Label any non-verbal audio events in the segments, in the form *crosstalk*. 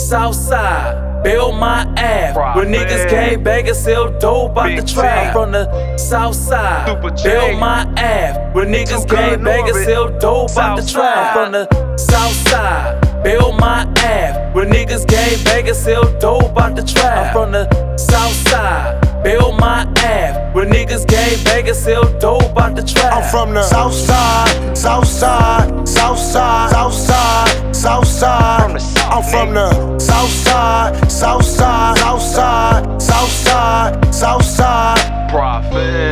south side. Build my ass. When niggas came back and sell dope out the trap. From the south side. Build my ass. When niggas came back and sell dope out the trap. From the south side. Build my ass. When niggas came back and sell dope out the trap. From the south side. Build my ass. When niggas came back and sell dope out the trap. I'm from the south side, south side, south I'm from the south side, south side, south side, south side, south side.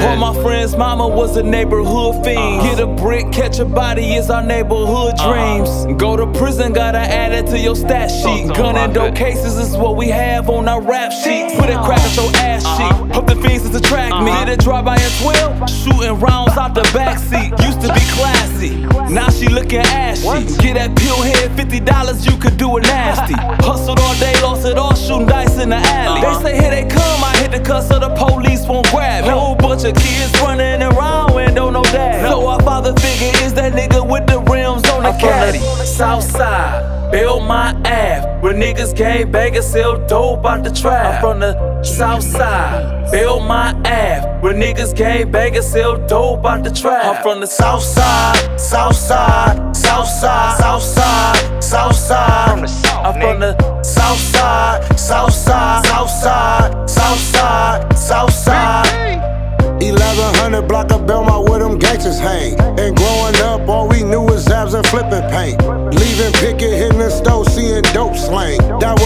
All my friend's mama was a neighborhood fiend. Get a brick, catch a body is our neighborhood dreams. Go to prison, gotta add it to your stat sheet. Gun and dope cases is what we have on our rap sheet. Put a crack at your ass cheek. Hope the fiends is attract me. Did it drive by at 12? Shooting rounds out the backseat. Used to be classy. Now she looking ashy. Get that pill head, $50, you could do it nasty. *laughs* Hustled all day, lost it all, shooting dice in the alley. They say here they come, I hit the cuss so the police won't grab me. Bunch of kids running around and don't know that. So our father figure is that nigga with the rims on the caddy. South side, build my ass. When niggas came back and sell dope out the trap. I'm from the south side, build my ass. When niggas came back and sell dope out the trap. I'm from the South side, south side, south side, south side, south side. I'm from the South side, south side, south side, south side, south side. 1100 block of Belmont where them gangsters hang. And growing up, all we knew was abs and flipping paint. Leaving Picket, hitting the stove, seeing dope slang. That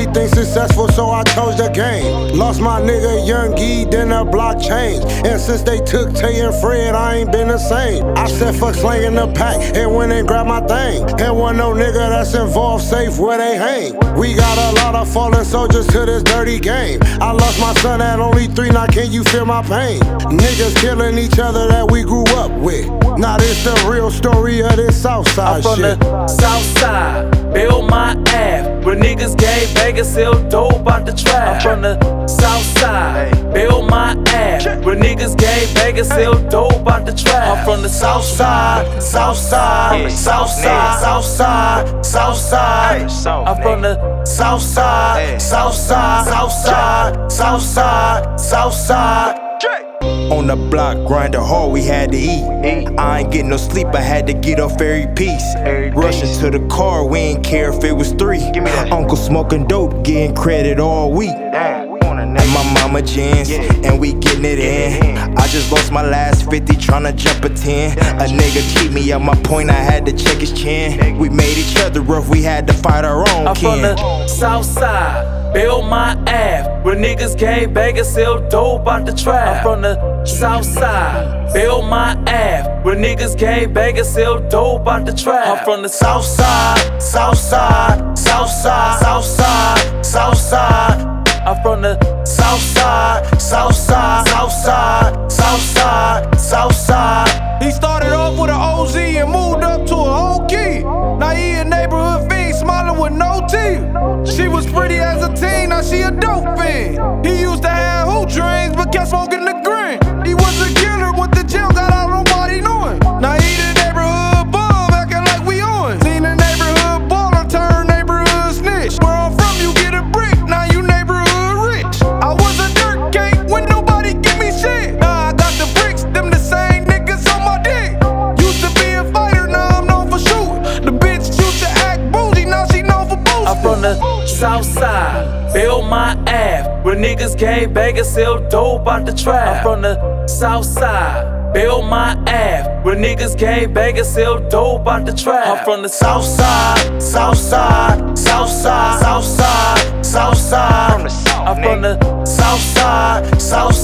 only thing successful, so I chose the game. Lost my nigga Young Gee, then the block changed. And since they took Tay and Fred, I ain't been the same. I said fuck slanging the pack and went and grabbed my thing. And one no nigga that's involved safe where they hang. We got a lot of fallen soldiers to this dirty game. I lost my son at only three, now can you feel my pain? Niggas killing each other that we grew up with. Now this the real story of this Southside from shit. the south side, build my ass. When niggas came back and sell dope out the trap. I'm from the south side, build my ass. When niggas back and sell dope out the trap. I'm from the south side, South side, south side, south side, south side. I'm from the South side, south side, south side, south side, south side. On the block, grinding hard, we had to eat. I ain't getting no sleep, I had to get off every piece. Rushing to the car, we ain't care if it was three. Uncle smoking dope, getting credit all week. And my mama jeans, and we getting it in. I just lost my last 50 tryna jump a 10. A nigga keep me at my point, I had to check his chin. We made each other rough, we had to fight our own kin. I'm from the south side, build my ass. When niggas came back and sell dope out the trap. I'm from the south side, build my ass. When niggas came back and sell dope out the trap. I'm from the South side, south side, south side, south side, south side. I'm from the South side, south side, south side, south side, south side. He started off with an OZ and moved up to a whole key. Now he smiling with no teeth. She was pretty as a teen, now she a dope fiend. He used to have hoop dreams, but kept smoking the green. He was a the south side, build my ass. When niggas came back and sell dope out the trap. I'm from the south side, build my ass. When niggas came back and sell dope out the trap. I'm from the South side, south side, south side, south side, south side. I'm from the South side, south